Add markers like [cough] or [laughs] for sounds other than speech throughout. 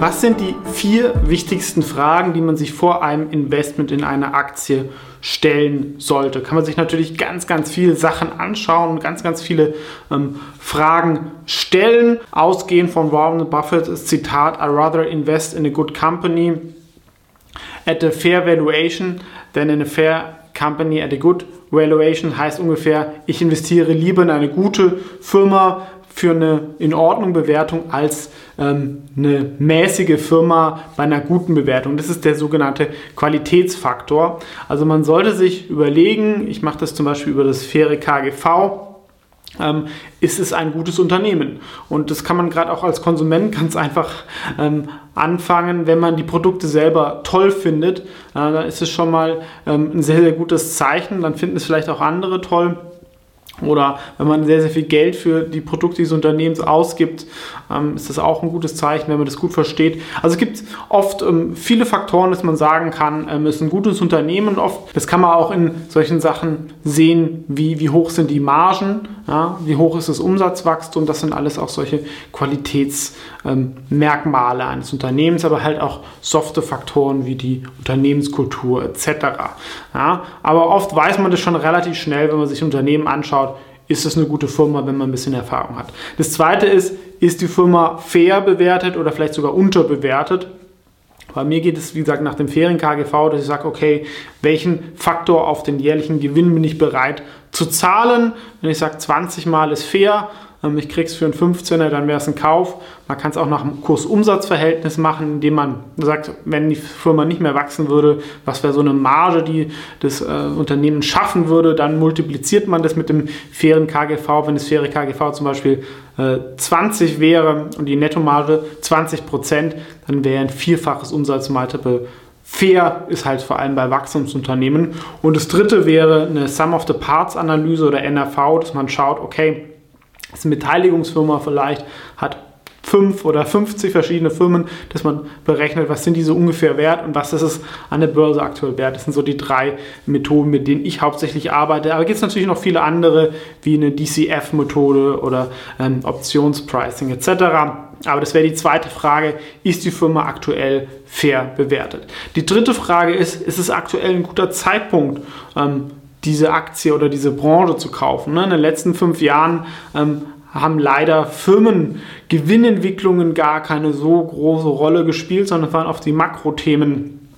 Was sind die vier wichtigsten Fragen, die man sich vor einem Investment in eine Aktie stellen sollte? Kann man sich natürlich ganz, ganz viele Sachen anschauen und ganz, ganz viele ähm, Fragen stellen. Ausgehend von Warren Buffett's Zitat, I rather invest in a good company at a fair valuation than in a fair company at a good valuation heißt ungefähr, ich investiere lieber in eine gute Firma für eine in Ordnung Bewertung als ähm, eine mäßige Firma bei einer guten Bewertung. Das ist der sogenannte Qualitätsfaktor. Also man sollte sich überlegen, ich mache das zum Beispiel über das faire KGV, ähm, ist es ein gutes Unternehmen. Und das kann man gerade auch als Konsument [laughs] ganz einfach ähm, anfangen, wenn man die Produkte selber toll findet. Äh, dann ist es schon mal ähm, ein sehr, sehr gutes Zeichen. Dann finden es vielleicht auch andere toll. Oder wenn man sehr, sehr viel Geld für die Produkte dieses Unternehmens ausgibt, ähm, ist das auch ein gutes Zeichen, wenn man das gut versteht. Also es gibt oft ähm, viele Faktoren, dass man sagen kann, ähm, es ist ein gutes Unternehmen oft, das kann man auch in solchen Sachen sehen, wie, wie hoch sind die Margen, ja, wie hoch ist das Umsatzwachstum, das sind alles auch solche Qualitätsmerkmale eines Unternehmens, aber halt auch softe Faktoren wie die Unternehmenskultur etc. Ja, aber oft weiß man das schon relativ schnell, wenn man sich Unternehmen anschaut, ist es eine gute Firma, wenn man ein bisschen Erfahrung hat. Das zweite ist, ist die Firma fair bewertet oder vielleicht sogar unterbewertet? Bei mir geht es, wie gesagt, nach dem Ferien-KGV, dass ich sage, okay, welchen Faktor auf den jährlichen Gewinn bin ich bereit zu zahlen? Wenn ich sage, 20 Mal ist fair, ich kriege es für einen 15er, dann wäre es ein Kauf. Man kann es auch nach dem Kurs-Umsatz-Verhältnis machen, indem man sagt, wenn die Firma nicht mehr wachsen würde, was wäre so eine Marge, die das äh, Unternehmen schaffen würde, dann multipliziert man das mit dem fairen KGV. Wenn das faire KGV zum Beispiel äh, 20 wäre und die Nettomarge 20 Prozent, dann wäre ein vierfaches Umsatzmultiple Fair ist halt vor allem bei Wachstumsunternehmen. Und das dritte wäre eine Sum of the Parts Analyse oder NRV, dass man schaut, okay, ist eine Beteiligungsfirma vielleicht, hat fünf oder 50 verschiedene Firmen, dass man berechnet, was sind diese ungefähr wert und was ist es an der Börse aktuell wert. Das sind so die drei Methoden, mit denen ich hauptsächlich arbeite. Aber gibt es natürlich noch viele andere, wie eine DCF-Methode oder ähm, Optionspricing etc. Aber das wäre die zweite Frage, ist die Firma aktuell fair bewertet? Die dritte Frage ist, ist es aktuell ein guter Zeitpunkt, ähm, diese Aktie oder diese Branche zu kaufen. Ne? In den letzten fünf Jahren ähm, haben leider Firmengewinnentwicklungen gar keine so große Rolle gespielt, sondern waren oft die Makrothemen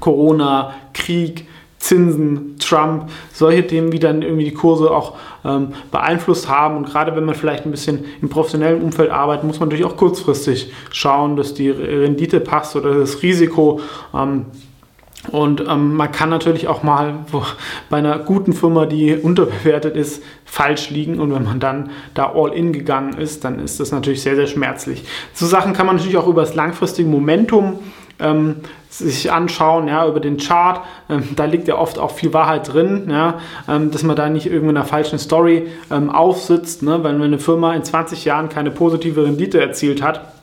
Corona, Krieg, Zinsen, Trump, solche Themen, die dann irgendwie die Kurse auch ähm, beeinflusst haben. Und gerade wenn man vielleicht ein bisschen im professionellen Umfeld arbeitet, muss man natürlich auch kurzfristig schauen, dass die Rendite passt oder das Risiko. Ähm, und ähm, man kann natürlich auch mal wo, bei einer guten Firma, die unterbewertet ist, falsch liegen. Und wenn man dann da all in gegangen ist, dann ist das natürlich sehr, sehr schmerzlich. So Sachen kann man natürlich auch über das langfristige Momentum ähm, sich anschauen, ja, über den Chart. Ähm, da liegt ja oft auch viel Wahrheit drin, ja, ähm, dass man da nicht irgendwie in einer falschen Story ähm, aufsitzt. Ne? Weil wenn eine Firma in 20 Jahren keine positive Rendite erzielt hat,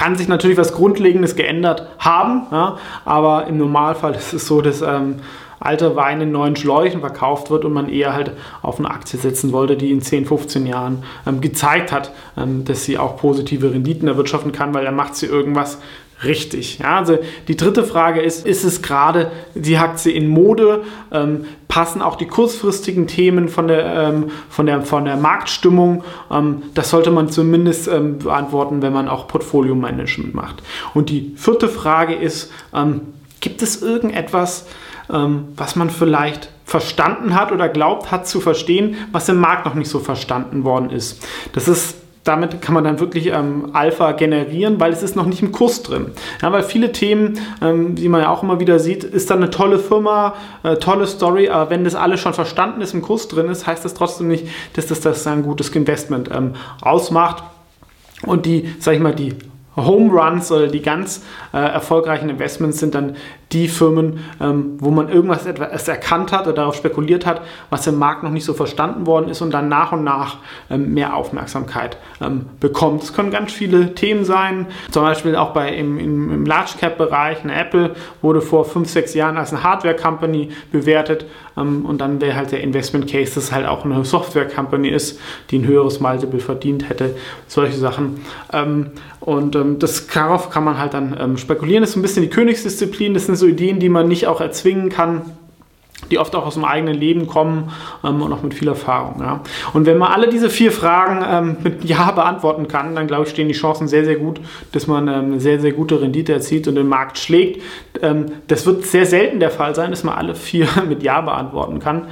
kann sich natürlich was Grundlegendes geändert haben, ja, aber im Normalfall ist es so, dass ähm, alter Wein in neuen Schläuchen verkauft wird und man eher halt auf eine Aktie setzen wollte, die in 10, 15 Jahren ähm, gezeigt hat, ähm, dass sie auch positive Renditen erwirtschaften kann, weil er macht sie irgendwas richtig. Ja, also die dritte Frage ist, ist es gerade die Aktie in Mode? Ähm, passen auch die kurzfristigen Themen von der, ähm, von der, von der Marktstimmung? Ähm, das sollte man zumindest ähm, beantworten, wenn man auch Portfolio-Management macht. Und die vierte Frage ist, ähm, gibt es irgendetwas, ähm, was man vielleicht verstanden hat oder glaubt hat zu verstehen, was im Markt noch nicht so verstanden worden ist? Das ist damit kann man dann wirklich ähm, Alpha generieren, weil es ist noch nicht im Kurs drin. Ja, weil viele Themen, ähm, die man ja auch immer wieder sieht, ist dann eine tolle Firma, äh, tolle Story, aber wenn das alles schon verstanden ist, im Kurs drin ist, heißt das trotzdem nicht, dass das, das ein gutes Investment ähm, ausmacht. Und die, sag ich mal, die Home Runs oder die ganz äh, erfolgreichen Investments sind dann die Firmen, ähm, wo man irgendwas etwas erkannt hat oder darauf spekuliert hat, was im Markt noch nicht so verstanden worden ist und dann nach und nach ähm, mehr Aufmerksamkeit ähm, bekommt. Es können ganz viele Themen sein, zum Beispiel auch bei im, im, im Large Cap Bereich. Eine Apple wurde vor fünf, sechs Jahren als eine Hardware Company bewertet ähm, und dann wäre halt der Investment Case, dass es halt auch eine Software Company ist, die ein höheres Multiple verdient hätte. Solche Sachen. Ähm, und ähm, das darauf kann man halt dann spekulieren. Das ist ein bisschen die Königsdisziplin. Das sind so Ideen, die man nicht auch erzwingen kann die oft auch aus dem eigenen Leben kommen ähm, und auch mit viel Erfahrung. Ja. Und wenn man alle diese vier Fragen ähm, mit [laughs] Ja beantworten kann, dann glaube ich, stehen die Chancen sehr, sehr gut, dass man ähm, eine sehr, sehr gute Rendite erzielt und den Markt schlägt. Ähm, das wird sehr selten der Fall sein, dass man alle vier [laughs] mit Ja beantworten kann.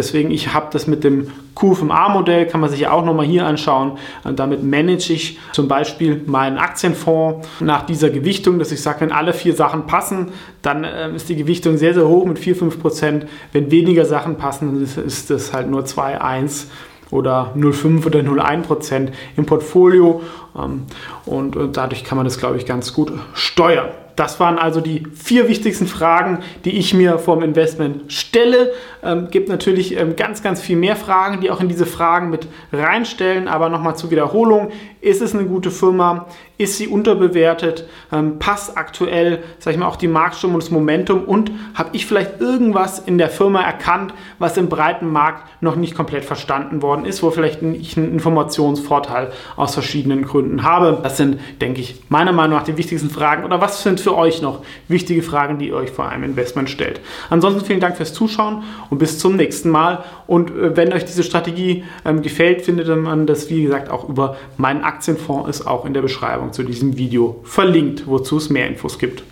Deswegen, ich habe das mit dem QFMA-Modell, kann man sich ja auch nochmal hier anschauen. Damit manage ich zum Beispiel meinen Aktienfonds nach dieser Gewichtung, dass ich sage, wenn alle vier Sachen passen, dann äh, ist die Gewichtung sehr, sehr hoch mit 4-5 Prozent. Wenn weniger Sachen passen, ist, ist das halt nur 2, 1 oder 0,5 oder 0,1 Prozent im Portfolio. Ähm, und dadurch kann man das, glaube ich, ganz gut steuern. Das waren also die vier wichtigsten Fragen, die ich mir vom Investment stelle. Ähm, gibt natürlich ähm, ganz, ganz viel mehr Fragen, die auch in diese Fragen mit reinstellen. Aber nochmal zur Wiederholung. Ist es eine gute Firma? Ist sie unterbewertet? Ähm, passt aktuell, sag ich mal, auch die Marktstimmung und das Momentum? Und habe ich vielleicht irgendwas in der Firma erkannt, was im breiten Markt noch nicht komplett verstanden worden ist, wo vielleicht ich einen Informationsvorteil aus verschiedenen Gründen habe? Das sind, denke ich, meiner Meinung nach die wichtigsten Fragen. Oder was sind für euch noch wichtige Fragen, die ihr euch vor einem Investment stellt? Ansonsten vielen Dank fürs Zuschauen und bis zum nächsten Mal. Und äh, wenn euch diese Strategie ähm, gefällt, findet man das, wie gesagt, auch über meinen Aktienfonds ist auch in der Beschreibung zu diesem Video verlinkt, wozu es mehr Infos gibt.